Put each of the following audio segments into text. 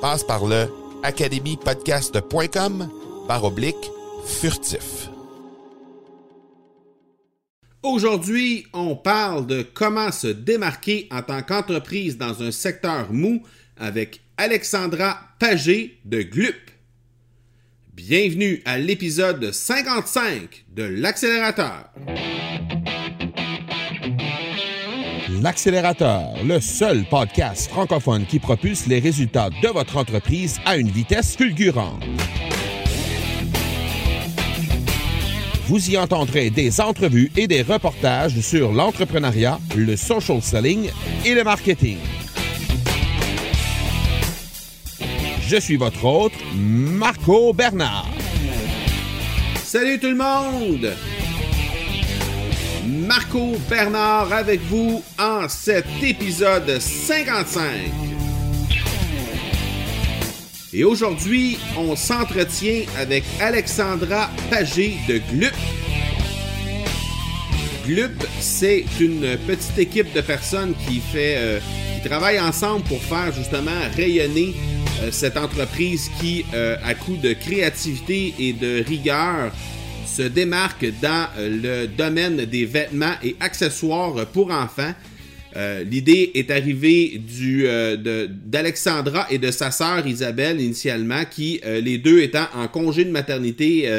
Passe par le academypodcast.com par oblique furtif. Aujourd'hui, on parle de comment se démarquer en tant qu'entreprise dans un secteur mou avec Alexandra Pagé de Glup. Bienvenue à l'épisode 55 de l'accélérateur. L'accélérateur, le seul podcast francophone qui propulse les résultats de votre entreprise à une vitesse fulgurante. Vous y entendrez des entrevues et des reportages sur l'entrepreneuriat, le social selling et le marketing. Je suis votre hôte, Marco Bernard. Salut tout le monde! Marco Bernard avec vous en cet épisode 55. Et aujourd'hui, on s'entretient avec Alexandra Pagé de Glup. Glup, c'est une petite équipe de personnes qui fait euh, qui travaillent ensemble pour faire justement rayonner euh, cette entreprise qui, euh, à coup de créativité et de rigueur, se démarque dans euh, le domaine des vêtements et accessoires pour enfants. Euh, L'idée est arrivée du, euh, d'Alexandra et de sa sœur Isabelle initialement, qui, les deux étant en congé de maternité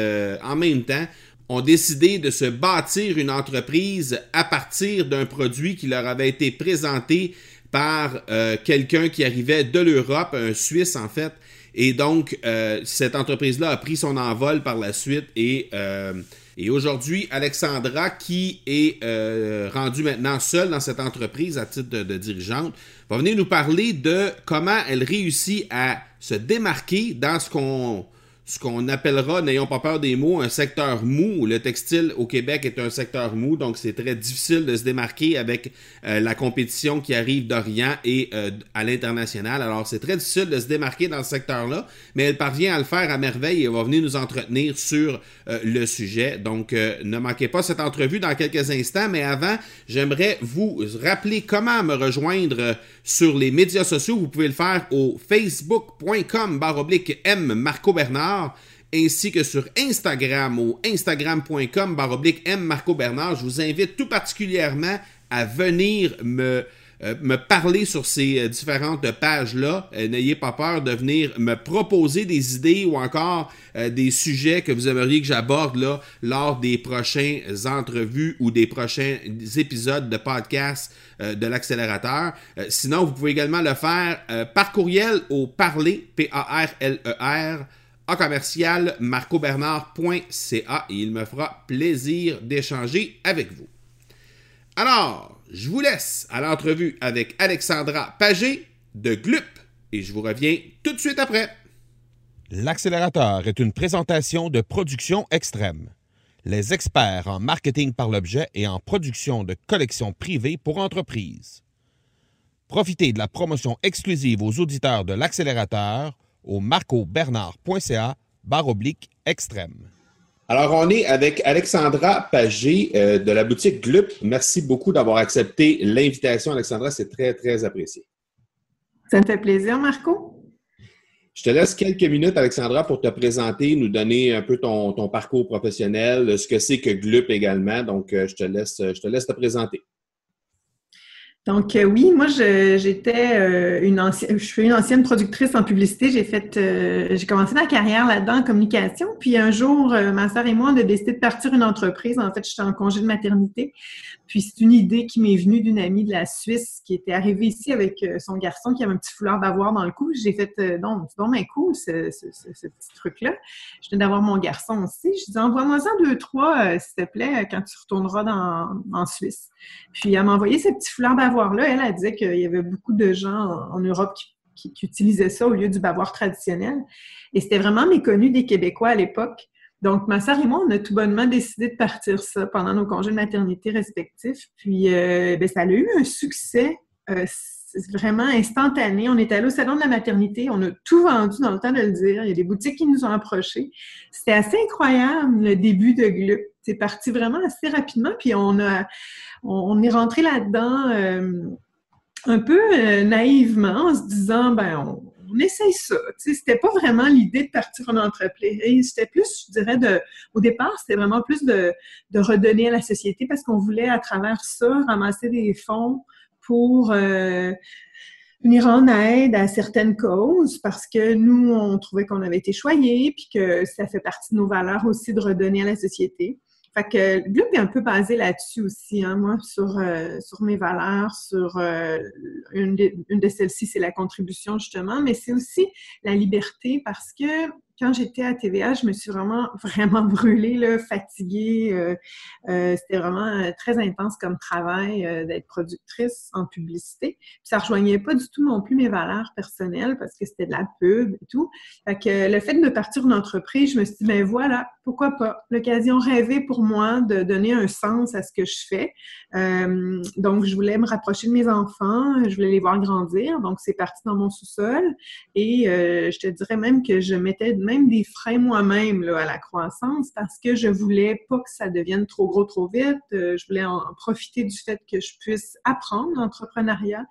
en même temps, ont décidé de se bâtir une entreprise à partir d'un produit qui leur avait été présenté par quelqu'un qui arrivait de l'Europe, un Suisse en fait. Et donc, euh, cette entreprise-là a pris son envol par la suite et, euh, et aujourd'hui, Alexandra, qui est euh, rendue maintenant seule dans cette entreprise à titre de, de dirigeante, va venir nous parler de comment elle réussit à se démarquer dans ce qu'on ce qu'on appellera, n'ayons pas peur des mots, un secteur mou. Le textile au Québec est un secteur mou, donc c'est très difficile de se démarquer avec euh, la compétition qui arrive d'Orient et euh, à l'international. Alors c'est très difficile de se démarquer dans ce secteur-là, mais elle parvient à le faire à merveille et va venir nous entretenir sur euh, le sujet. Donc ne manquez pas cette entrevue dans quelques instants, mais avant, j'aimerais vous rappeler comment me rejoindre sur les médias sociaux. Vous pouvez le faire au facebook.com baroblique M Marco Bernard ainsi que sur Instagram au instagram.com baroblique M Marco Bernard. Je vous invite tout particulièrement à venir me euh, me parler sur ces euh, différentes pages-là. Euh, N'ayez pas peur de venir me proposer des idées ou encore des sujets que vous aimeriez que j'aborde là lors des prochaines entrevues ou des prochains épisodes de podcast de l'accélérateur. Sinon, vous pouvez également le faire par courriel au parler, P-A-R-L-E-R, à commercial marcobernard.ca et il me fera plaisir d'échanger avec vous. Alors, je vous laisse à l'entrevue avec Alexandra Pagé de Glup et je vous reviens tout de suite après. L'accélérateur est une présentation de production extrême. Les experts en marketing par l'objet et en production de collections privées pour entreprises. Profitez de la promotion exclusive aux auditeurs de l'accélérateur au marcobernard.ca barre oblique extrême. Alors, on est avec Alexandra Pagé euh, de la boutique Glup. Merci beaucoup d'avoir accepté l'invitation, Alexandra. C'est très, très apprécié. Ça me fait plaisir, Marco. Je te laisse quelques minutes, Alexandra, pour te présenter, nous donner un peu ton, ton parcours professionnel, ce que c'est que Glup également. Donc, euh, je te laisse, je te laisse te présenter. Donc euh, oui, moi j'étais euh, une ancienne, je suis une ancienne productrice en publicité. J'ai fait, euh, j'ai commencé ma carrière là-dedans en communication. Puis un jour, ma sœur et moi on a décidé de partir une entreprise. En fait, j'étais en congé de maternité. Puis c'est une idée qui m'est venue d'une amie de la Suisse qui était arrivée ici avec son garçon qui avait un petit foulard d'avoir dans le cou. J'ai fait non, c'est donc cool ce, ce, petit truc-là. Je viens d'avoir mon garçon aussi. Je dis envoie-moi ça deux trois s'il te plaît quand tu retourneras dans, en Suisse. Puis elle m'a envoyé ce petit foulard d'avoir là elle, elle disait qu'il y avait beaucoup de gens en, Europe qui, utilisaient ça au lieu du bavoir traditionnel. Et c'était vraiment méconnu des Québécois à l'époque. Donc, ma sœur et moi, on a tout bonnement décidé de partir ça pendant nos congés de maternité respectifs. Puis, euh, ben, ça a eu un succès euh, vraiment instantané. On est allé au salon de la maternité, on a tout vendu dans le temps de le dire. Il y a des boutiques qui nous ont approchés. C'était assez incroyable le début de Glup. C'est parti vraiment assez rapidement, puis on a on, est rentré là-dedans euh, un peu naïvement en se disant ben on, essaye ça. C'était pas vraiment l'idée de partir en entreprise. C'était plus, je dirais, de, au départ, c'était vraiment plus de, de redonner à la société parce qu'on voulait, à travers ça, ramasser des fonds pour euh, venir en aide à certaines causes parce que nous, on trouvait qu'on avait été choyés puis que ça fait partie de nos valeurs aussi de redonner à la société. Fait que le est un peu basé là-dessus aussi, hein, moi, sur, euh, sur mes valeurs, sur euh, une de, une de celles-ci, c'est la contribution, justement, mais c'est aussi la liberté parce que quand j'étais à TVA, je me suis vraiment, vraiment brûlée, fatiguée. Euh, euh, c'était vraiment euh, très intense comme travail d'être productrice en publicité. Puis ça rejoignait pas du tout non plus mes valeurs personnelles parce que c'était de la pub et tout. Fait le fait de partir d'une entreprise, je me suis dit, ben voilà, pourquoi pas? L'occasion rêvée pour moi de donner un sens à ce que je fais. donc, je voulais me rapprocher de mes enfants, je voulais les voir grandir. Donc, c'est parti dans mon sous-sol. Et je te dirais même que je mettais même des freins moi-même à la croissance parce que je voulais pas que ça devienne trop gros trop vite. Euh, je voulais en, profiter du fait que je puisse apprendre l'entrepreneuriat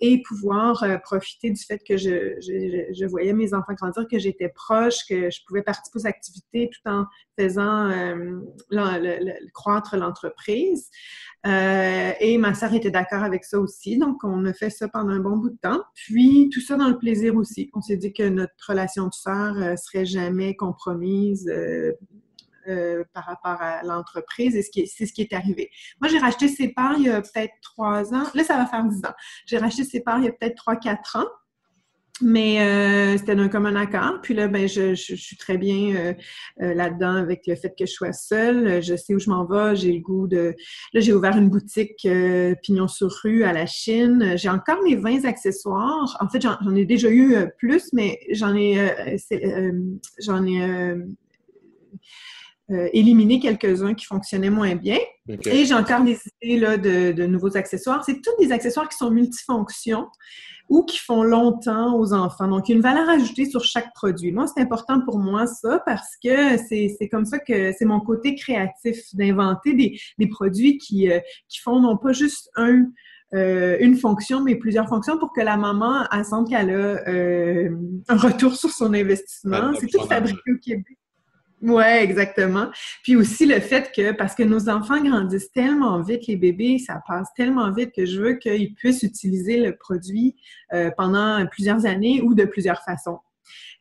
et pouvoir euh, profiter du fait que je, je, voyais mes enfants grandir, que j'étais proche, que je pouvais participer aux activités tout en faisant euh, croître l'entreprise. Euh, et ma sœur était d'accord avec ça aussi. Donc, on a fait ça pendant un bon bout de temps. Puis, tout ça dans le plaisir aussi. On s'est dit que notre relation de sœur euh, serait jamais compromise euh, par rapport à l'entreprise et c'est ce qui est arrivé. Moi, j'ai racheté ses parts il y a peut-être trois ans. Là, ça va faire dix ans. J'ai racheté ses parts il y a peut-être trois, quatre ans. Mais euh, c'était d'un commun accord. Puis là, ben, je, suis très bien euh, euh, là-dedans avec le fait que je sois seule. Je sais où je m'en vais. J'ai le goût de. Là, j'ai ouvert une boutique pignon sur rue à la Chine. J'ai encore mes 20 accessoires. En fait, j'en ai déjà eu plus, mais j'en ai j'en ai éliminé quelques-uns qui fonctionnaient moins bien. Et j'ai encore des idées là, de, de nouveaux accessoires. C'est tous des accessoires qui sont multifonctions ou qui font longtemps aux enfants. Donc, il y a une valeur ajoutée sur chaque produit. Moi, c'est important pour moi ça parce que c'est comme ça que c'est mon côté créatif d'inventer des, des, produits qui, euh, qui font non pas juste un, euh, une fonction, mais plusieurs fonctions pour que la maman elle sente qu'elle a euh, un retour sur son investissement. C'est tout fabriqué au Québec. Oui, exactement. Puis aussi le fait que, parce que nos enfants grandissent tellement vite, les bébés, ça passe tellement vite que je veux qu'ils puissent utiliser le produit euh, pendant plusieurs années ou de plusieurs façons.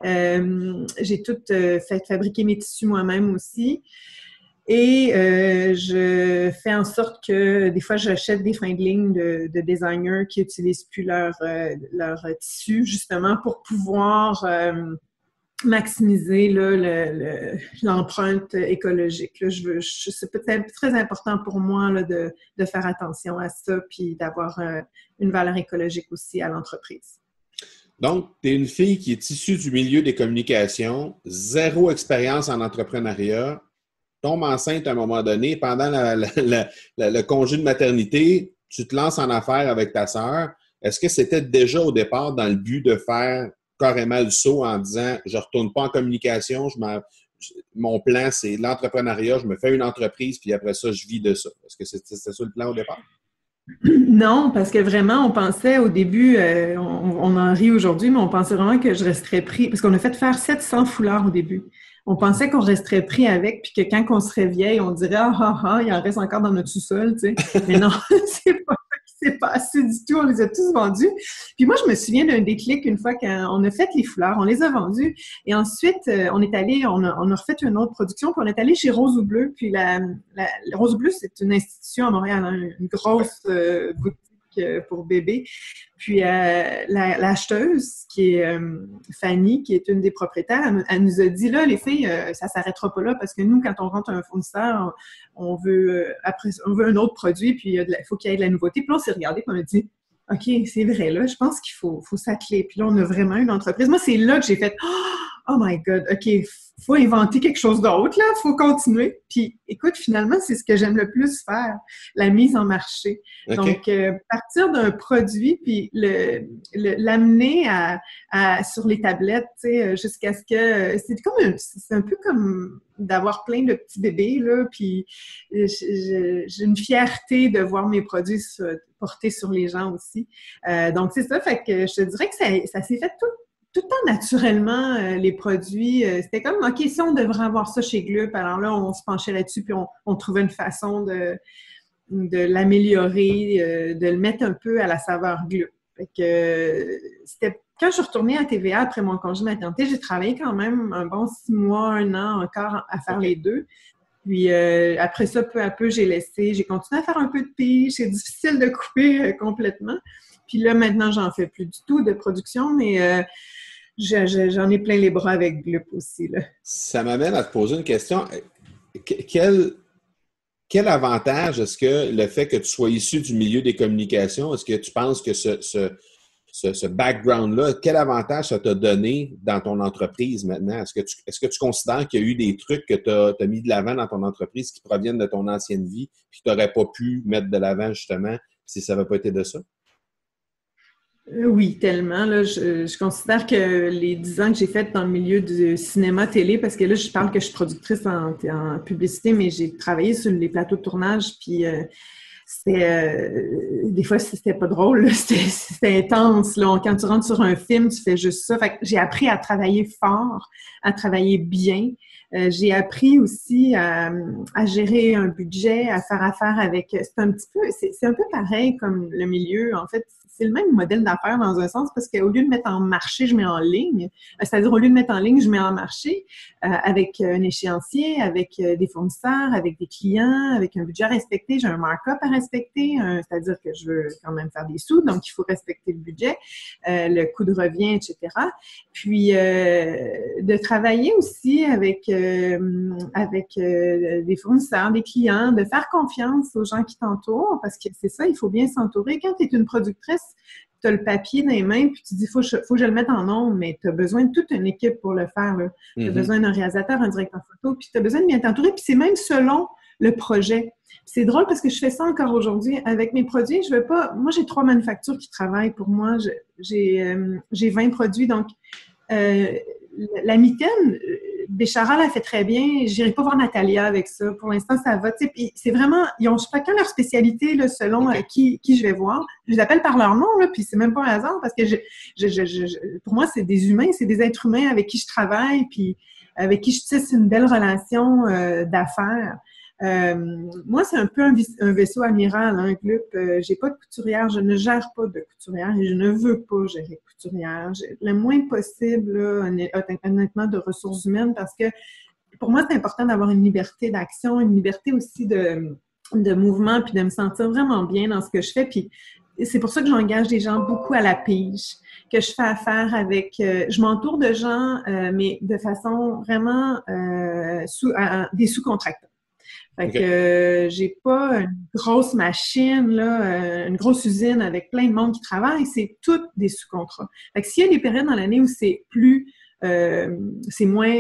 Euh, j'ai tout euh, fait fabriquer mes tissus moi-même aussi. Et je fais en sorte que des fois, j'achète des fins de de, designers qui n'utilisent plus leur, leur tissu, justement pour pouvoir maximiser l'empreinte écologique. Je veux, c'est peut-être très important pour moi de, de, faire attention à ça, puis d'avoir euh, une valeur écologique aussi à l'entreprise. Donc, tu es une fille qui est issue du milieu des communications, zéro expérience en entrepreneuriat, tombe enceinte à un moment donné, pendant le congé de maternité, tu te lances en affaires avec ta sœur. Est-ce que c'était déjà au départ dans le but de faire carrément le saut en disant je retourne pas en communication, je mon plan, c'est l'entrepreneuriat, je me fais une entreprise, puis après ça, je vis de ça. Est-ce que c'était ça le plan au départ? Non, parce que vraiment, on pensait au début, euh, on, en rit aujourd'hui, mais on pensait vraiment que je resterais pris, parce qu'on a fait faire 700 foulards au début. On pensait qu'on resterait pris avec, puis que quand on serait vieille, on dirait ah ah ah, il en reste encore dans notre sous-sol, tu sais. Mais non, c'est pas c'est pas assez du tout. On les a tous vendus. Puis moi, je me souviens d'un déclic une fois qu'on a fait les fleurs, on les a vendus. Et ensuite, euh, on est allé, on a, on a, refait une autre production, puis on est allé chez Rose ou Bleu. Puis la, la, Rose ou Bleu, c'est une institution à Montréal, hein, une grosse euh, boutique pour bébés. Puis euh, l'acheteuse, qui est euh, Fanny, qui est une des propriétaires, elle, nous a dit là, les filles, ça s'arrêtera pas là parce que nous, quand on rentre un fournisseur, on, veut après, on veut un autre produit, puis il faut qu'il y ait de la nouveauté. Puis là, on s'est regardé, puis on a dit OK, c'est vrai, là, je pense qu'il faut, faut s'atteler. Puis là, on a vraiment une entreprise. Moi, c'est là que j'ai fait Oh my God, OK, faut inventer quelque chose d'autre, là, faut continuer. Puis écoute, finalement, c'est ce que j'aime le plus faire, la mise en marché. Donc, euh, partir d'un produit, puis l'amener le, à, sur les tablettes, tu sais, euh, jusqu'à ce que... C'est comme c'est un peu comme d'avoir plein de petits bébés, là, puis j'ai une fierté de voir mes produits portés sur les gens aussi. Euh, donc, c'est ça, fait que je te dirais que ça, ça s'est fait tout tout le temps naturellement, euh, les produits, euh, c'était comme, OK, si on devrait avoir ça chez Glup, alors là, on se penchait là-dessus, puis on, trouvait une façon de, de l'améliorer, euh, de le mettre un peu à la saveur Glup. Fait que c'était quand je suis retournée à TVA après mon congé maternité, j'ai travaillé quand même un bon six mois, un an encore à faire les deux. Puis après ça, peu à peu, j'ai laissé, j'ai continué à faire un peu de pige. C'est difficile de couper complètement. Puis là, maintenant, j'en fais plus du tout de production, mais j'en ai plein les bras avec Glup aussi. Ça m'amène à te poser une question. Quel, avantage est-ce que le fait que tu sois issu du milieu des communications, est-ce que tu penses que ce, ce, background-là, quel avantage ça t'a donné dans ton entreprise maintenant? Est-ce que tu, est-ce que tu considères qu'il y a eu des trucs que tu as, mis de l'avant dans ton entreprise qui proviennent de ton ancienne vie et que tu n'aurais pas pu mettre de l'avant justement si ça n'avait pas été de ça? Euh, oui, tellement. Là, je, considère que les dix ans que j'ai fait dans le milieu du cinéma-télé, parce que là, je parle que je suis productrice en, publicité, mais j'ai travaillé sur les plateaux de tournage, puis euh, c'était euh, des fois c'était pas drôle, c'était intense. Quand tu rentres sur un film, tu fais juste ça. J'ai appris à travailler fort, à travailler bien. j'ai appris aussi à, à, gérer un budget, à faire affaire avec. C'est un petit peu, c'est un peu pareil comme le milieu. En fait, c'est le même modèle d'affaires dans un sens parce qu'au lieu de mettre en marché, je mets en ligne. Euh, c'est-à-dire, au lieu de mettre en ligne, je mets en marché euh, avec un échéancier, avec euh, des fournisseurs, avec des clients, avec un budget à respecter. J'ai un markup à respecter, c'est-à-dire que je veux quand même faire des sous, donc il faut respecter le budget, le coût de revient, etc. Puis, de travailler aussi avec, avec des fournisseurs, des clients, de faire confiance aux gens qui t'entourent parce que c'est ça, il faut bien s'entourer. Quand tu es une productrice, tu as le papier dans les mains, puis tu dis, faut, faut que je le mette en nombre, mais tu as besoin de toute une équipe pour le faire. Tu as mhm. besoin d'un réalisateur, un directeur photo, puis tu as besoin de bien t'entourer, puis c'est même selon le projet. C'est drôle parce que je fais ça encore aujourd'hui. Avec mes produits, je veux pas. Moi, j'ai trois manufactures qui travaillent pour moi. J'ai euh, 20 produits. Donc, euh, la mitaine, Béchara l'a fait très bien. J'irai pas voir Natalia avec ça. Pour l'instant, ça va. C'est vraiment, ils ont chacun leur spécialité là, selon euh, qui, qui je vais voir. Je les appelle par leur nom, là, puis c'est même pas un hasard parce que je, je, je, pour moi, c'est des humains, c'est des êtres humains avec qui je travaille, puis avec qui je tisse une belle relation euh, d'affaires. Euh, moi, c'est un peu un, vaisseau amiral, un club. Euh, j'ai pas de couturière, je ne gère pas de couturière et je ne veux pas gérer couturière. Le moins possible, honnêtement, de ressources humaines parce que pour moi, c'est important d'avoir une liberté d'action, une liberté aussi de, de mouvement, puis de me sentir vraiment bien dans ce que je fais. Puis c'est pour ça que j'engage des gens beaucoup à la pige, que je fais affaire avec. Euh, je m'entoure de gens, mais de façon vraiment sous, des sous-contracteurs. Fait que euh, j'ai pas une grosse machine, là, euh, une grosse usine avec plein de monde qui travaille, c'est toutes des sous-contrats. Fait que s'il y a des périodes dans l'année où c'est plus, euh, c'est moins,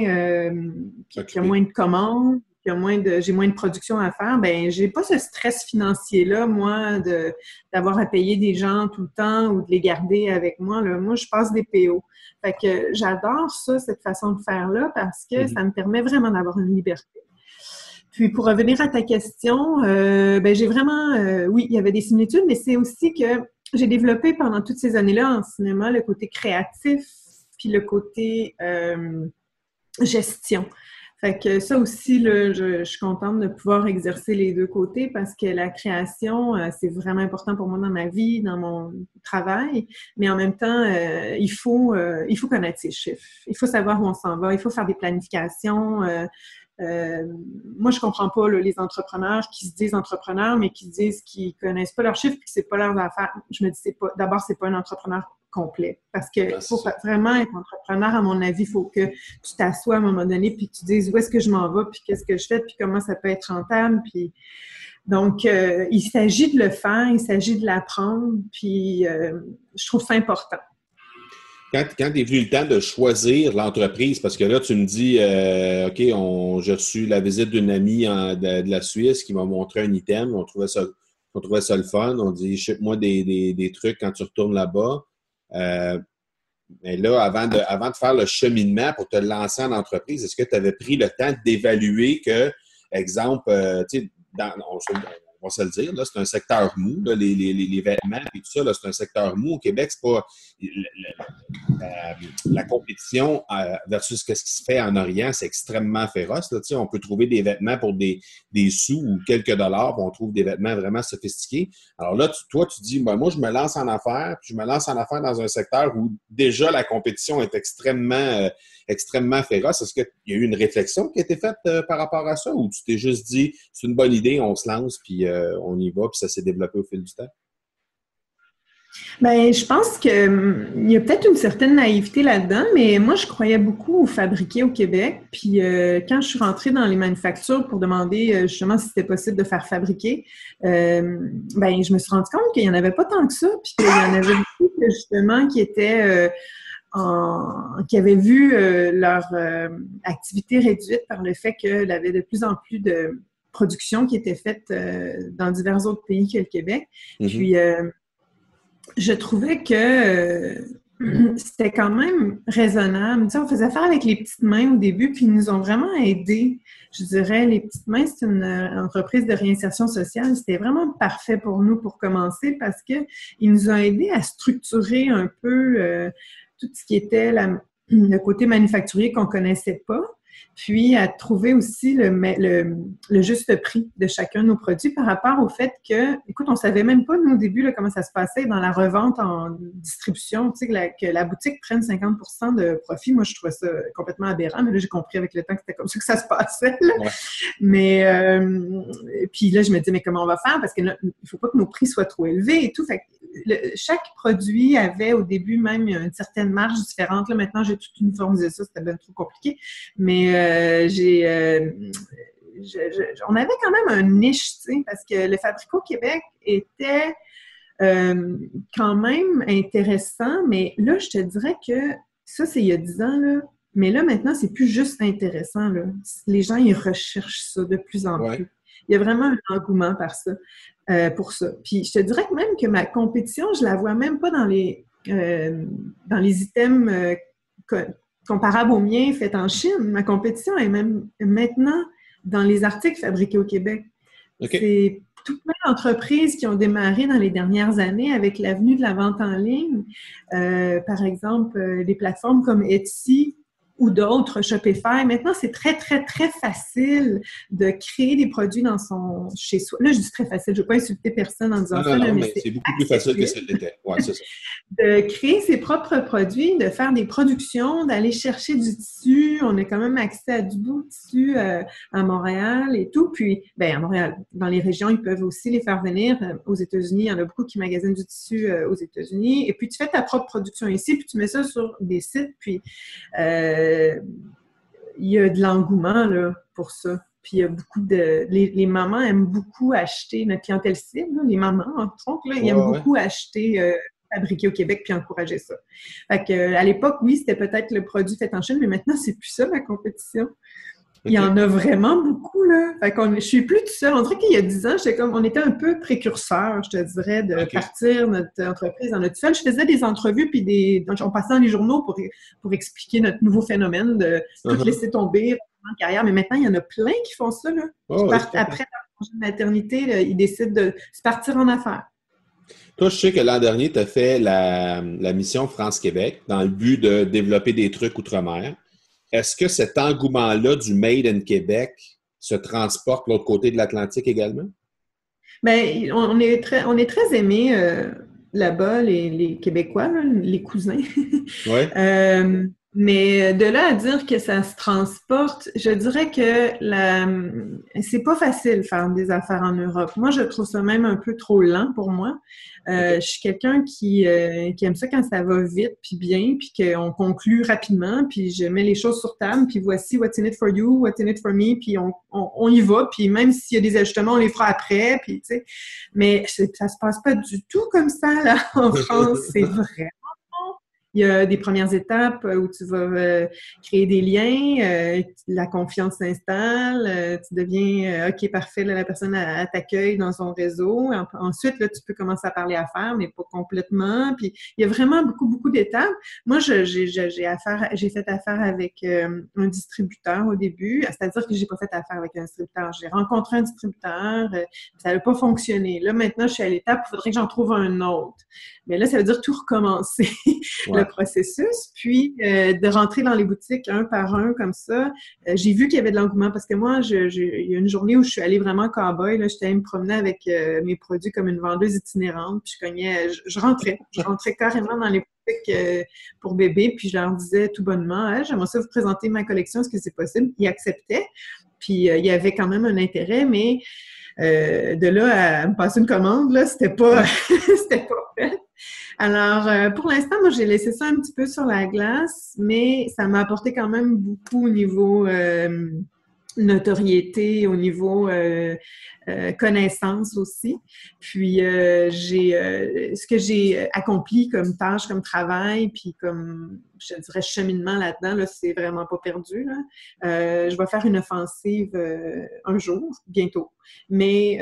qu'il y a moins de commandes, moins de, j'ai moins de production à faire, ben j'ai pas ce stress financier là, moi, de d'avoir à payer des gens tout le temps ou de les garder avec moi. Là. Moi, je passe des PO. Fait que j'adore ça, cette façon de faire là, parce que mm-hmm. ça me permet vraiment d'avoir une liberté. Puis pour revenir à ta question, euh, ben j'ai vraiment, euh, oui, il y avait des similitudes, mais c'est aussi que j'ai développé pendant toutes ces années-là en cinéma le côté créatif, puis le côté euh, gestion. Fait que ça aussi, là, je, suis contente de pouvoir exercer les deux côtés parce que la création, c'est vraiment important pour moi dans ma vie, dans mon travail. Mais en même temps, il faut il faut connaître ses chiffres. Il faut savoir où on s'en va. Il faut faire des planifications. Moi, je comprends pas les entrepreneurs qui se disent entrepreneurs, mais qui disent qu'ils connaissent pas leurs chiffres et que c'est pas leurs affaires. Je me dis, c'est pas, d'abord, c'est pas un entrepreneur complet. Parce que pour vraiment être entrepreneur, à mon avis, il faut que tu t'assoies à un moment donné puis tu dises où est-ce que je m'en vais, puis qu'est-ce que je fais, puis comment ça peut être rentable. Puis donc, euh, il s'agit de le faire, il s'agit de l'apprendre, puis euh, je trouve ça important. Quand, quand est venu le temps de choisir l'entreprise, parce que là, tu me dis, euh, OK, j'ai reçu la visite d'une amie de, la Suisse qui m'a montré un item, on trouvait ça, on trouvait ça le fun, on dit, ship-moi des, trucs quand tu retournes là-bas. Euh, mais là, avant de, faire le cheminement pour te lancer en entreprise, est-ce que tu avais pris le temps d'évaluer que, exemple, euh, tu sais, dans, va se le dire, c'est un secteur mou, les, les, les, vêtements et tout ça, c'est un secteur mou. Au Québec, c'est pas la, la, compétition euh, versus ce qui se fait en Orient, c'est extrêmement féroce. On peut trouver des vêtements pour des, des sous ou quelques dollars, on trouve des vêtements vraiment sophistiqués. Alors là, toi, tu dis, ben, moi, je me lance en affaires, puis je me lance en affaires dans un secteur où déjà la compétition est extrêmement euh, extrêmement féroce. Est-ce qu'il y a eu une réflexion qui a été faite euh, par rapport à ça ou tu t'es juste dit, c'est une bonne idée, on se lance, puis euh, on y va, puis ça s'est développé au fil du temps? Bien, je pense qu'il hum, y a peut-être une certaine naïveté là-dedans, mais moi, je croyais beaucoup au fabriquer au Québec. Puis euh, quand je suis rentrée dans les manufactures pour demander justement si c'était possible de faire fabriquer, ben, je me suis rendu compte qu'il n'y en avait pas tant que ça, puis qu'il y en avait beaucoup justement qui étaient qui avaient vu euh, leur euh, activité réduite par le fait qu'il y avait de plus en plus de production qui était faite euh, dans divers autres pays que le Québec. Mhm. Puis, je trouvais que c'était quand même raisonnable. Tu sais, on faisait affaire avec les petites mains au début, puis ils nous ont vraiment aidés. Je dirais, les petites mains, c'est une entreprise de réinsertion sociale. C'était vraiment parfait pour nous pour commencer parce qu'ils nous ont aidés à structurer un peu tout ce qui était le côté manufacturier qu'on connaissait pas puis à trouver aussi le, le, juste prix de chacun de nos produits par rapport au fait que, écoute, on savait même pas, nous, au début, là, comment ça se passait dans la revente en distribution, tu sais, que la, boutique prenne 50% de profit. Moi, je trouvais ça complètement aberrant, mais là, j'ai compris avec le temps que c'était comme ça que ça se passait. Mais, euh, puis là, je me dis, mais comment on va faire? Parce qu'il ne faut pas que nos prix soient trop élevés et tout. Fait chaque produit avait au début même une certaine marge différente. Là, maintenant, j'ai tout uniformisé ça, c'était bien trop compliqué. Mais euh, j'ai. Euh, on avait quand même un niche, tu sais, parce que le Fabrico Québec était euh, quand même intéressant, mais là, je te dirais que ça, c'est il y a 10 ans, là. Mais là, maintenant, c'est plus juste intéressant. Là. Les gens, ils recherchent ça de plus en plus. Il y a vraiment un engouement par ça, pour ça. Puis je te dirais que même que ma compétition, je la vois même pas dans les, dans les items comparable au mien fait en Chine. Ma compétition est même maintenant dans les articles fabriqués au Québec. C'est toutes les entreprises qui ont démarré dans les dernières années avec l'avenue de la vente en ligne. Euh, par exemple, euh, des plateformes comme Etsy ou d'autres, Shopify. Maintenant, c'est très, très, très facile de créer des produits dans son chez soi. Là, je dis très facile, je ne veux pas insulter personne en disant ça. mais, c'est beaucoup plus facile que ce l'était. Ouais, c'est ça. de créer ses propres produits, de faire des productions, d'aller chercher du tissu. On a quand même accès à du beau tissu euh, à Montréal et tout. Puis, ben à Montréal, dans les régions, ils peuvent aussi les faire venir. Euh, aux États-Unis, il y en a beaucoup qui magasinent du tissu euh, aux États-Unis. Et puis, tu fais ta propre production ici, puis tu mets ça sur des sites. Puis, il y a de l'engouement là, pour ça. Puis il y a beaucoup de. Les, mamans aiment beaucoup acheter, notre clientèle cible, les mamans, entre autres, là, ils aiment beaucoup acheter euh, fabriqué au Québec puis encourager ça. Fait que, à l'époque, oui, c'était peut-être le produit fait en Chine, mais maintenant, c'est plus ça ma compétition. Il y en a vraiment beaucoup, là. Fait qu'on, je suis plus tout seul. On dirait qu'il y a dix ans, j'étais comme, on était un peu précurseur, je te dirais, de partir notre entreprise dans notre seul. Je faisais des entrevues, puis des, on passait dans les journaux pour, pour expliquer notre nouveau phénomène de tout uh-huh. laisser tomber en carrière. Mais maintenant, il y en a plein qui font ça, là. Oh, après la maternité, ils décident de se partir en affaires. Toi, je sais que l'an dernier, tu as fait la, la mission France-Québec dans le but de développer des trucs outre-mer. Est-ce que cet engouement-là du Made in Québec se transporte de l'autre côté de l'Atlantique également? Bien, on est très, on est très aimés euh, là-bas, les, Québécois, les cousins. Oui. Euh, mais de là à dire que ça se transporte, je dirais que la... c'est pas facile faire des affaires en Europe. Moi, je trouve ça même un peu trop lent pour moi. Euh, je suis quelqu'un qui, euh, qui aime ça quand ça va vite, puis bien, puis qu'on conclut rapidement, puis je mets les choses sur table, puis voici what's in it for you, what's in it for me, puis on, on, y va, puis même s'il y a des ajustements, on les fera après, puis tu sais. Mais ça se passe pas du tout comme ça, là, en France. C'est vrai il y a des premières étapes où tu vas euh, créer des liens, euh, la confiance s'installe, euh, tu deviens OK, parfait, la personne t'accueille dans son réseau. ensuite, là, tu peux commencer à parler affaires, mais pas complètement. Puis il y a vraiment beaucoup, beaucoup d'étapes. Moi, j'ai fait affaire avec un distributeur au début, c'est-à-dire que j'ai pas fait affaire avec un distributeur. J'ai rencontré un distributeur, ça n'a pas fonctionné. Là, maintenant, je suis à l'étape, il faudrait que j'en trouve un autre. Mais là, ça veut dire tout recommencer. processus, puis euh, de rentrer dans les boutiques un par un comme ça. Euh, j'ai vu qu'il y avait de l'engouement parce que moi, je, il y a une journée où je suis allée vraiment cowboy, là, j'étais allée me promener avec euh, mes produits comme une vendeuse itinérante, puis je cognais, je, rentrais, je rentrais carrément dans les boutiques pour bébé, puis je leur disais tout bonnement, j'aimerais ça vous présenter ma collection, est-ce que c'est possible? Ils acceptaient, puis il y avait quand même un intérêt, mais de là à me passer une commande, là, c'était pas, c'était pas fait. Alors, euh, pour l'instant, moi, j'ai laissé ça un petit peu sur la glace, mais ça m'a apporté quand même beaucoup au niveau euh, notoriété, au niveau euh, euh, connaissance aussi. Puis euh, j'ai ce que j'ai accompli comme tâche, comme travail, puis comme je dirais cheminement là-dedans, là, c'est vraiment pas perdu. Là. je vais faire une offensive un jour, bientôt. Mais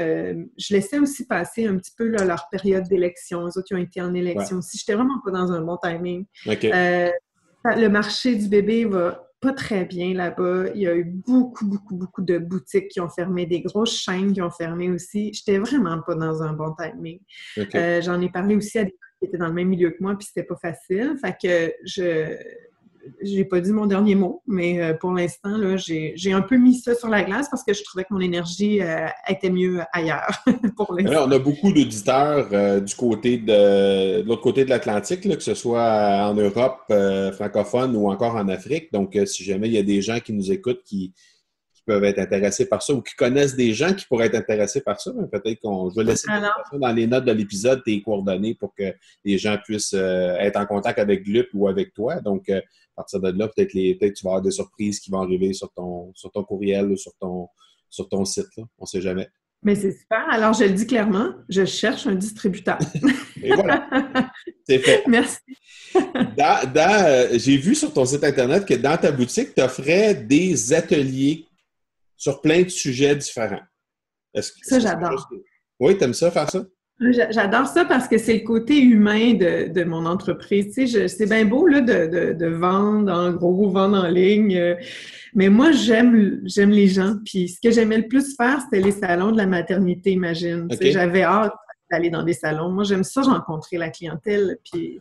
je laissais aussi passer un petit peu leur période d'élection. Les autres qui ont été en élection aussi. J'étais vraiment pas dans un bon timing. le marché du bébé va pas très bien là-bas. Il y a eu beaucoup, beaucoup, beaucoup de boutiques qui ont fermé, des grosses chaînes qui ont fermé aussi. J'étais vraiment pas dans un bon timing. Euh, j'en ai parlé aussi à des gens qui étaient dans le même milieu que moi, puis c'était pas facile. Fait que je j'ai pas dit mon dernier mot, mais euh, pour l'instant, j'ai, un peu mis ça sur la glace parce que je trouvais que mon énergie euh, était mieux ailleurs pour on a beaucoup d'auditeurs euh, du côté de, l'autre côté de l'Atlantique, que ce soit en Europe francophone ou encore en Afrique. Donc, si jamais il y a des gens qui nous écoutent qui, peuvent être intéressés par ça ou qui connaissent des gens qui pourraient être intéressés par ça, peut-être qu'on je vais laisser dans les notes de l'épisode tes coordonnées pour que les gens puissent être en contact avec Glup ou avec toi. Donc, à partir de là, peut-être peut tu vas avoir des surprises qui vont arriver sur ton, sur ton courriel ou sur ton, sur ton site. On ne sait jamais. Mais c'est super. Alors, je le dis clairement, je cherche un distributeur. Et voilà. C'est fait. Merci. Euh, j'ai vu sur ton site Internet que dans ta boutique, tu offrais des ateliers sur plein de sujets différents. ça, j'adore. Oui, tu aimes ça, faire ça? J'adore ça parce que c'est le côté humain de, de mon entreprise. Tu sais, c'est bien beau là, de, de, de, vendre en gros, vendre en ligne, euh, mais moi, j'aime j'aime les gens. Puis ce que j'aimais le plus faire, c'était les salons de la maternité, imagine. J'avais hâte d'aller dans des salons. Moi, j'aime ça rencontrer la clientèle. Puis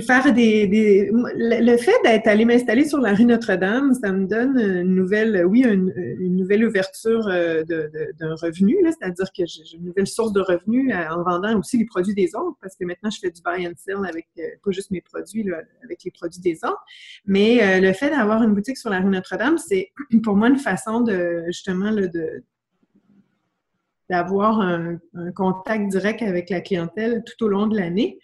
faire des, le fait d'être allé m'installer sur la rue Notre-Dame, ça me donne une nouvelle, oui, une, nouvelle ouverture euh, d'un revenu, c'est-à-dire que j'ai une nouvelle source de revenus euh, en vendant aussi les produits des autres, parce que maintenant je fais du buy and sell avec euh, pas juste mes produits, avec les produits des autres. Mais le fait d'avoir une boutique sur la rue Notre-Dame, c'est pour moi une façon de justement de d'avoir un, contact direct avec la clientèle tout au long de l'année.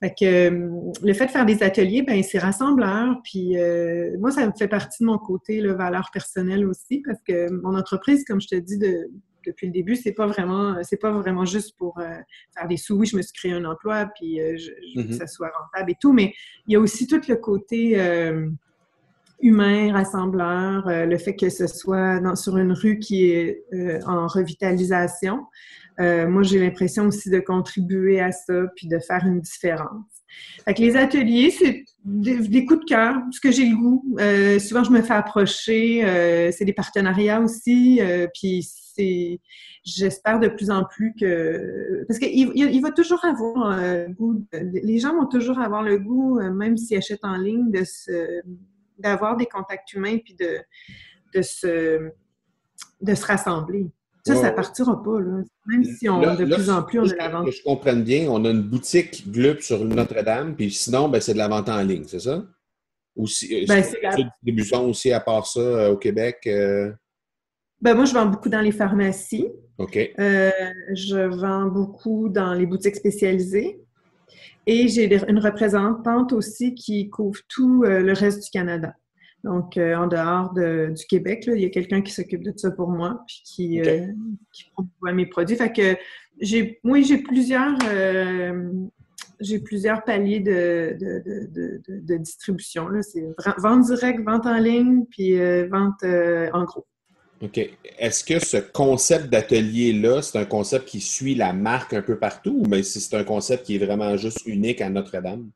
Fait que euh, le fait de faire des ateliers, ben c'est rassembleur. Puis euh, moi, ça me fait partie de mon côté, le valeur personnelle aussi, parce que mon entreprise, comme je te dis depuis le début, c'est pas vraiment, c'est pas vraiment juste pour euh, faire des sous. Oui, je me suis créé un emploi, puis je, veux que mm-hmm. ça soit rentable et tout, mais il y a aussi tout le côté humain, rassembleur, le fait que ce soit dans, sur une rue qui est en revitalisation. moi, j'ai l'impression aussi de contribuer à ça, puis de faire une différence. Fait que les ateliers, c'est des, coups de cœur, ce que j'ai le goût. Euh, souvent, je me fais approcher. Euh, c'est des partenariats aussi. Euh, puis c'est, j'espère de plus en plus que, parce qu'il il, va toujours avoir le goût. les gens vont toujours avoir le goût, même s'ils achètent en ligne, de se, d'avoir des contacts humains puis de, de se, de se rassembler. Ça, ça partira pas, là. Même si on, de plus en plus, on a la vente. Que je comprenne bien, on a une boutique Glup sur Notre-Dame, puis sinon, ben, c'est de la vente en ligne, c'est ça? Ou si, euh, ben, c'est aussi, à part ça, euh, au Québec? Euh? Ben, moi, je vends beaucoup dans les pharmacies. OK. je vends beaucoup dans les boutiques spécialisées. Et j'ai une représentante aussi qui couvre tout le reste du Canada. Donc, euh, en dehors du Québec, il y a quelqu'un qui s'occupe de ça pour moi, puis qui, euh, mes produits. Fait que j'ai, oui, j'ai plusieurs, euh, j'ai plusieurs paliers de, de, distribution. C'est vente directe, vente en ligne, puis vente en gros. OK. Est-ce que ce concept d'atelier-là, c'est un concept qui suit la marque un peu partout ou si c'est un concept qui est vraiment juste unique à Notre-Dame?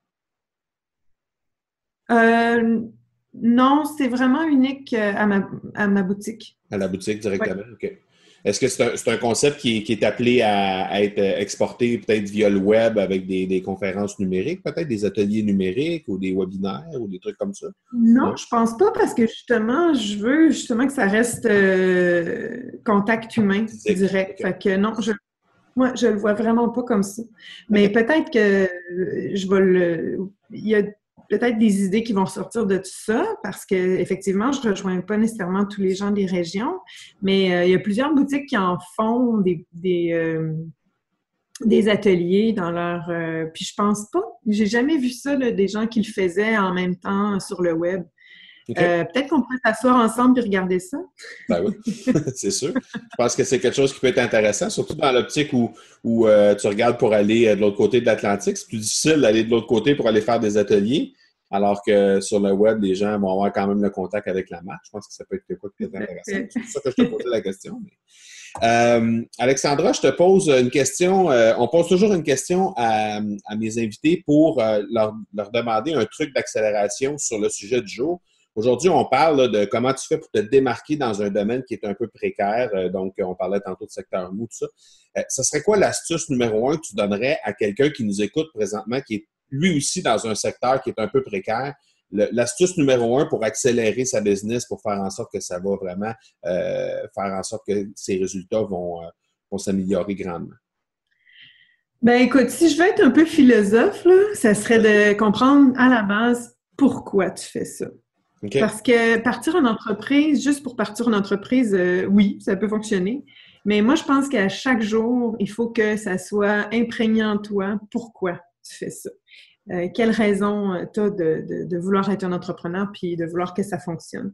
Non, c'est vraiment unique euh, à ma, à ma boutique. À la boutique directement, OK. Est-ce que c'est un, un, concept qui est, qui est appelé à, être exporté peut-être via le web avec des, des conférences numériques, peut-être des ateliers numériques ou des webinaires ou des trucs comme ça? Non, je pense pas parce que justement, je veux justement que ça reste euh, contact humain direct. Fait que non, je, moi, je le vois vraiment pas comme ça. Mais peut-être que je vais le. Il y a peut-être des idées qui vont sortir de tout ça, parce que effectivement, je ne rejoins pas nécessairement tous les gens des régions, mais euh, il y a plusieurs boutiques qui en font des, des, euh, ateliers dans leur. Euh, puis je pense pas, j'ai jamais vu ça, des gens qui le faisaient en même temps sur le web. peut-être qu'on pourrait s'asseoir ensemble et regarder ça. Ben oui, c'est sûr. Je pense que c'est quelque chose qui peut être intéressant, surtout dans l'optique où, où tu regardes pour aller de l'autre côté de l'Atlantique. C'est plus difficile d'aller de l'autre côté pour aller faire des ateliers. Alors que sur le web, les gens vont avoir quand même le contact avec la marque. Je pense que ça peut être quelque chose de intéressant. C'est pour ça que je te posais la question. Euh, Alexandra, je te pose une question. Euh, on pose toujours une question à, mes invités pour euh, leur, demander un truc d'accélération sur le sujet du jour. Aujourd'hui, on parle de comment tu fais pour te démarquer dans un domaine qui est un peu précaire. donc, on parlait tantôt de secteur mou, tout ça. ce serait quoi l'astuce numéro un que tu donnerais à quelqu'un qui nous écoute présentement, qui est lui aussi dans un secteur qui est un peu précaire. L'astuce numéro un pour accélérer sa business, pour faire en sorte que ça va vraiment euh, faire en sorte que ses résultats vont, euh, vont s'améliorer grandement. Ben écoute, si je veux être un peu philosophe, ça serait de comprendre à la base pourquoi tu fais ça. Parce que partir en entreprise, juste pour partir en entreprise, euh, oui, ça peut fonctionner. Mais moi, je pense qu'à chaque jour, il faut que ça soit imprégné en toi pourquoi? Tu fais ça. Euh, quelle raison euh, tu as de, vouloir être un entrepreneur puis de vouloir que ça fonctionne?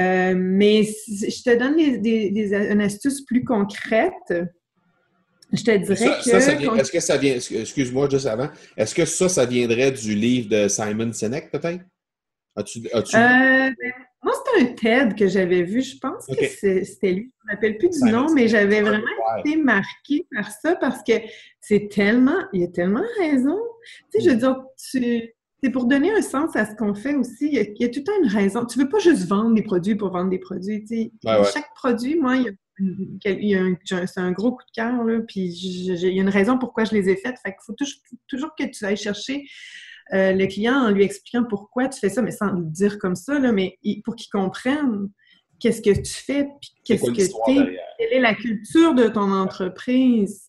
Euh, mais je te donne des, une astuce plus concrète. Je te dirais que. est-ce que ça vient. Excuse-moi juste avant. Est-ce que ça, ça viendrait du livre de Simon Sinek, peut-être? As-tu. Ben, moi, c'était un TED que j'avais vu. Je pense que c'était lui. Je ne me rappelle plus du nom, mais j'avais vraiment été marquée par ça parce que c'est tellement. Il a tellement raison. Tu sais, je veux dire, c'est pour donner un sens à ce qu'on fait aussi. Il y, a, tout le temps une raison. Tu ne veux pas juste vendre des produits pour vendre des produits. Tu sais. Chaque produit, moi, il y a c'est un gros coup de cœur, puis il y a une raison pourquoi je les ai faites. Fait qu'il faut toujours, toujours, que tu ailles chercher euh, le client en lui expliquant pourquoi tu fais ça, mais sans le dire comme ça, là, mais pour qu'il comprenne qu'est-ce que tu fais, puis qu'est-ce que tu quelle est la culture de ton entreprise.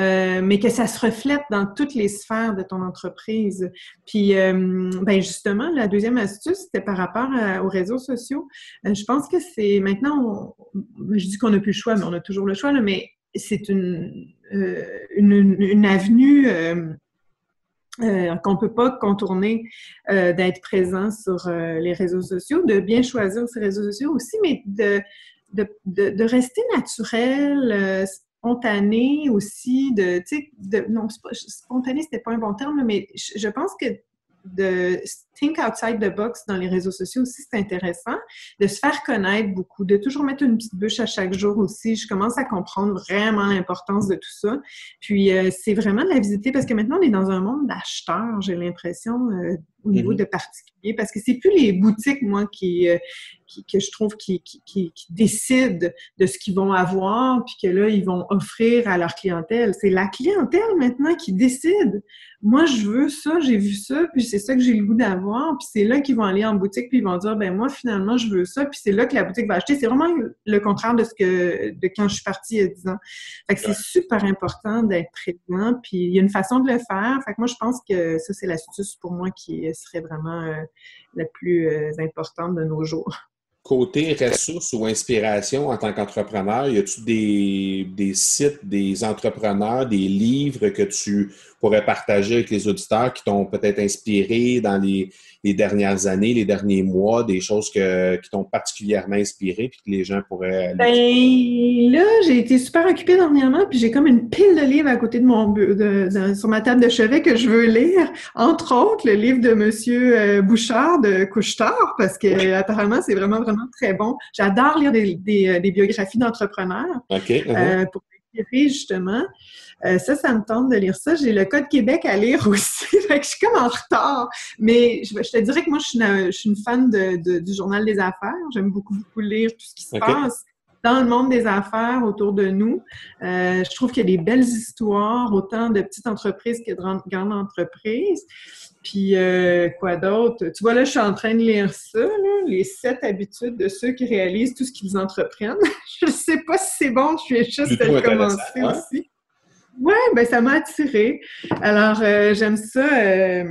Euh, mais que ça se reflète dans toutes les sphères de ton entreprise. Puis, euh, ben justement, la deuxième astuce, c'était par rapport aux réseaux sociaux. je pense que c'est maintenant, je dis qu'on n'a plus le choix, mais on a toujours le choix, là, mais c'est une, une, une, avenue euh, qu'on ne peut pas contourner euh, d'être présent sur euh, les réseaux sociaux, de bien choisir ces réseaux sociaux aussi, mais de, de, de, rester naturel, spontané aussi, de, tu sais, non, spontané, c'était pas un bon terme, mais je, pense que de think outside the box dans les réseaux sociaux aussi, c'est intéressant. De se faire connaître beaucoup, de toujours mettre une petite bûche à chaque jour aussi. Je commence à comprendre vraiment l'importance de tout ça. Puis, euh, c'est vraiment de la visiter parce que maintenant, on est dans un monde d'acheteurs, j'ai l'impression, euh, au niveau mm-hmm. de particuliers, parce que c'est plus les boutiques, moi, qui, euh, que je trouve qui, qui, qui, décident de ce qu'ils vont avoir, puis que là, ils vont offrir à leur clientèle. C'est la clientèle maintenant qui décide. Moi, je veux ça, j'ai vu ça, puis c'est ça que j'ai le goût d'avoir, puis c'est là qu'ils vont aller en boutique, puis ils vont dire, ben moi, finalement, je veux ça, puis c'est là que la boutique va acheter. C'est vraiment le contraire de ce que de quand je suis partie il y a 10 ans. Fait que c'est super important d'être présent, puis il y a une façon de le faire. Fait que moi, je pense que ça, c'est l'astuce pour moi qui serait vraiment euh, la plus euh, importante de nos jours. Côté ressources ou inspiration en tant qu'entrepreneur, y a-tu des, des, sites, des entrepreneurs, des livres que tu pourrais partager avec les auditeurs qui t'ont peut-être inspiré dans les, les dernières années, les derniers mois, des choses que, qui t'ont particulièrement inspiré puis que les gens pourraient... Ben là, j'ai été super occupée dernièrement puis j'ai comme une pile de livres à côté de mon de, sur ma table de chevet que je veux lire. Entre autres, le livre de Monsieur euh, Bouchard de Couchetard parce que apparemment c'est vraiment vraiment très bon. J'adore lire des, des, euh, des biographies d'entrepreneurs Ok. uh euh, pour justement. Euh, ça, ça me tente de lire ça. J'ai le Code Québec à lire aussi. fait que je suis comme en retard. Mais je, te dirais que moi, je suis une, fan du Journal des affaires. J'aime beaucoup, beaucoup lire tout ce qui se passe dans le monde des affaires autour de nous. Euh, je trouve qu'il y a des belles histoires, autant de petites entreprises que de grandes entreprises. Puis euh, quoi d'autre? Tu vois, là, je suis en train de lire ça, les sept habitudes de ceux qui réalisent tout ce qu'ils entreprennent. je ne sais pas si c'est bon, je suis juste de commencer aussi. Oui, ben ça m'a attiré. Alors, euh, j'aime ça euh,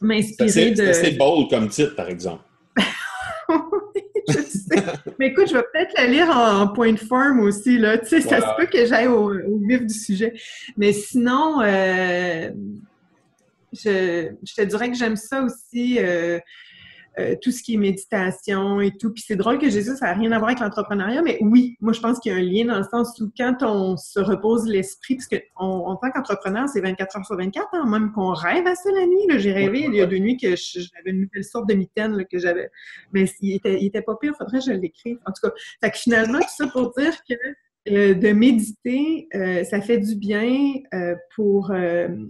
m'inspirer de. C'est bold comme titre, par exemple. oui, je sais. Mais écoute, je vais peut-être la lire en, point de forme aussi, là. Tu sais, ça se peut que j'aille au, vif du sujet. Mais sinon, euh, je, je, te dirais que j'aime ça aussi. Euh, tout ce qui est méditation et tout. Puis c'est drôle que Jésus, ça n'a rien à voir avec l'entrepreneuriat, mais oui, moi je pense qu'il y a un lien dans le sens où quand on se repose l'esprit, parce qu'en en tant qu'entrepreneur, c'est 24 heures sur 24, hein, même qu'on rêve à ça la nuit. J'ai rêvé il y a deux nuits que j'avais une nouvelle sorte de mitaine que j'avais. Mais il était, il était pas pire, faudrait que je l'écrive. En tout cas, fait que finalement, tout ça pour dire que euh, de méditer, euh, ça fait du bien euh, pour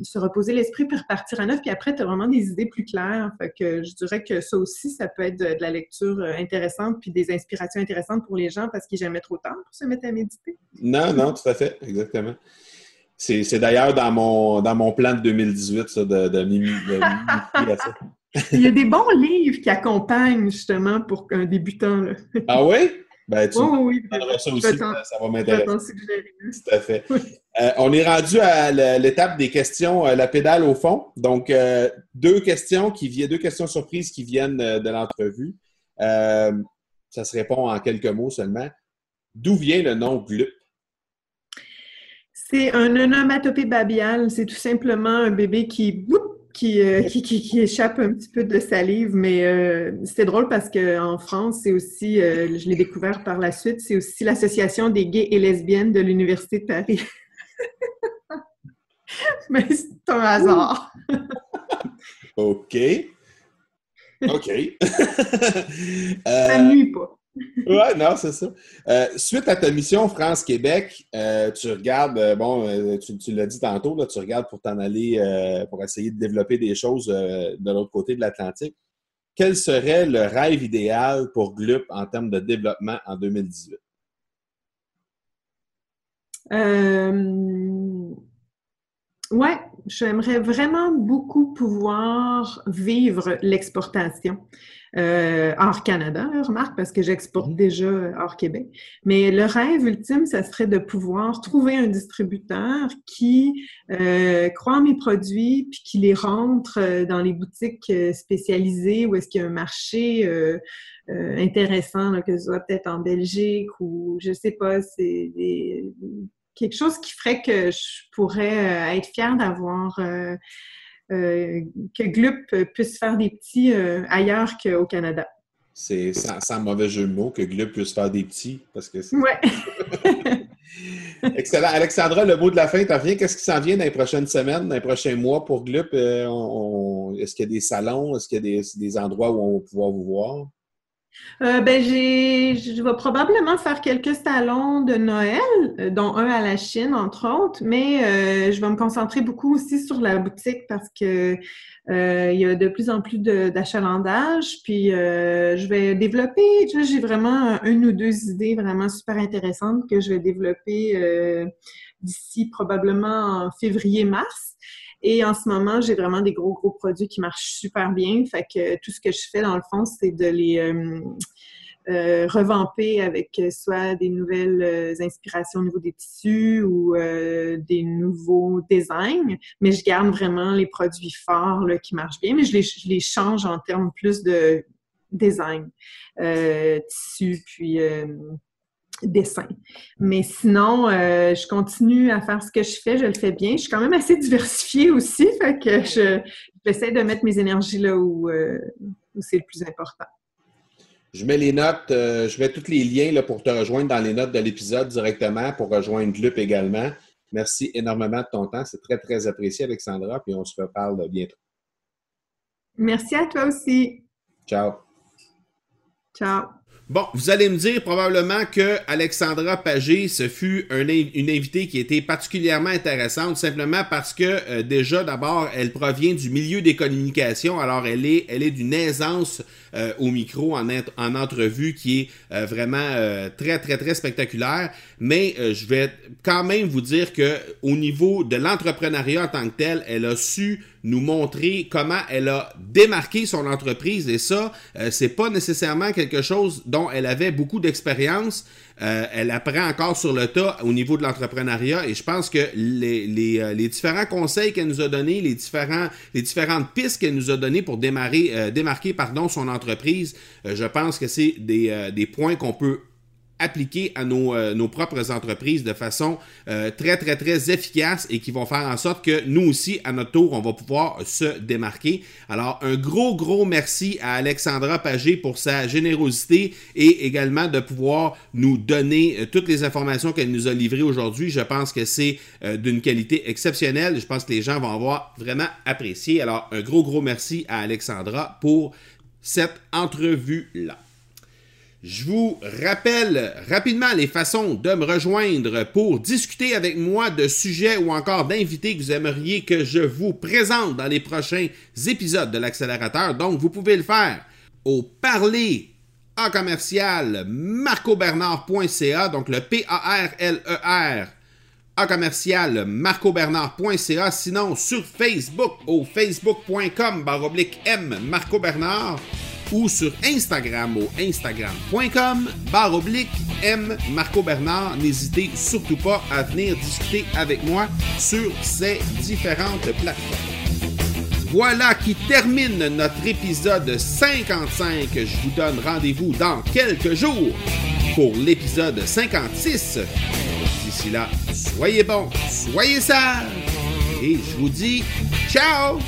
se reposer l'esprit puis repartir à neuf. Puis après, tu as vraiment des idées plus claires. Fait que je dirais que ça aussi, ça peut être de, la lecture intéressante puis des inspirations intéressantes pour les gens parce qu'ils jamais trop tard pour se mettre à méditer. Non, non, tout à fait, exactement. C'est d'ailleurs dans mon, dans mon plan de 2018, ça, de, de, à ça. Il y a des bons livres qui accompagnent justement pour un débutant. Ah oui? Ben, tu oui, ça aussi, ça, va m'intéresser. Tout à fait. Euh, on est rendu à l'étape des questions, euh, la pédale au fond. Donc, euh, deux questions qui viennent, deux questions surprises qui viennent de l'entrevue. ça se répond en quelques mots seulement. D'où vient le nom GLUP? C'est un onomatopée babial. C'est tout simplement un bébé qui euh, qui, qui, qui, échappe un petit peu de salive, mais euh, c'est drôle parce qu'en France, c'est aussi, euh, je l'ai découvert par la suite, c'est aussi l'Association des gays et lesbiennes de l'Université de Paris. mais c'est un hasard. OK. OK. ça nuit pas ouais, non, c'est ça. Euh, suite à ta mission France-Québec, euh, tu regardes, euh, bon, tu, l'as dit tantôt, là, tu regardes pour t'en aller, pour essayer de développer des choses de l'autre côté de l'Atlantique. Quel serait le rêve idéal pour Glup en termes de développement en 2018? Ouais, j'aimerais vraiment beaucoup pouvoir vivre l'exportation. Euh, hors Canada, remarque, parce que j'exporte mhm. déjà hors Québec. Mais le rêve ultime, ça serait de pouvoir trouver un distributeur qui euh, croit en mes produits, puis qui les rentre euh, dans les boutiques spécialisées où est-ce qu'il y a un marché intéressant, que ce soit peut-être en Belgique ou je sais pas, c'est quelque chose qui ferait que je pourrais être fière d'avoir euh, que Glup puisse faire des petits euh, ailleurs qu'au Canada. C'est sans, mauvais jeu de mots que Glup puisse faire des petits, parce que Ouais. Excellent. Alexandra, le mot de la fin, t'en viens. Qu'est-ce qui s'en vient dans les prochaines semaines, dans les prochains mois pour Glup? Euh, est-ce qu'il y a des salons? Est-ce qu'il y a des, endroits où on va pouvoir vous voir? Euh, ben, je vais probablement faire quelques salons de Noël, euh, dont un à la Chine, entre autres, mais je vais me concentrer beaucoup aussi sur la boutique parce que euh, il y a de plus en plus d'achalandage. Puis euh, je vais développer, j'ai vraiment une ou deux idées vraiment super intéressantes que je vais développer euh, d'ici probablement en février-mars. Et en ce moment, j'ai vraiment des gros, gros produits qui marchent super bien. Fait que tout ce que je fais, dans le fond, c'est de les euh, revamper avec euh, soit des nouvelles euh, inspirations au niveau des tissus ou des nouveaux designs, mais je garde vraiment les produits forts qui marchent bien, mais je les, change en termes plus de design, tissu, puis dessin. Mais sinon, je continue à faire ce que je fais, je le fais bien. Je suis quand même assez diversifiée aussi, fait que je, j'essaie de mettre mes énergies là où c'est le plus important. Je mets les notes, euh, je mets tous les liens là, pour te rejoindre dans les notes de l'épisode directement, pour rejoindre Lup également. Merci énormément de ton temps. C'est très, très apprécié, Alexandra, puis on se reparle bientôt. Merci à toi aussi. Ciao. Ciao. Bon, vous allez me dire probablement que Alexandra Pagé, ce fut une invitée qui était particulièrement intéressante, simplement parce que euh, déjà, d'abord, elle provient du milieu des communications, alors elle est, elle est d'une aisance euh, au micro en, en, entrevue qui est euh, vraiment très, très, très spectaculaire. Mais je vais quand même vous dire que au niveau de l'entrepreneuriat en tant que tel, elle a su nous montrer comment elle a démarqué son entreprise et ça, euh, c'est pas nécessairement quelque chose dont elle avait beaucoup d'expérience. Euh, elle apprend encore sur le tas au niveau de l'entrepreneuriat et je pense que les, les, euh, les différents conseils qu'elle nous a donnés, les, différents, les différentes pistes qu'elle nous a données pour démarrer, démarquer pardon, son entreprise, je pense que c'est des, des points qu'on peut appliquer à nos, euh, nos, propres entreprises de façon euh, très, très, très efficace et qui vont faire en sorte que nous aussi, à notre tour, on va pouvoir se démarquer. Alors, un gros, gros merci à Alexandra Pagé pour sa générosité et également de pouvoir nous donner euh, toutes les informations qu'elle nous a livrées aujourd'hui. Je pense que c'est d'une qualité exceptionnelle. Je pense que les gens vont avoir vraiment apprécié. Alors, un gros, gros merci à Alexandra pour cette entrevue-là. Je vous rappelle rapidement les façons de me rejoindre pour discuter avec moi de sujets ou encore d'invités que vous aimeriez que je vous présente dans les prochains épisodes de l'accélérateur. Donc, vous pouvez le faire au parler à commercial marcobernard.ca, donc le P-A-R-L-E-R à commercial marcobernard.ca, sinon sur Facebook au facebook.com baroblique M Marco Bernard ou sur Instagram au instagram.com barre oblique M Marco Bernard. N'hésitez surtout pas à venir discuter avec moi sur ces différentes plateformes. Voilà qui termine notre épisode 55. Je vous donne rendez-vous dans quelques jours pour l'épisode 56. D'ici là, soyez bons, soyez sages et je vous dis ciao